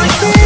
like this.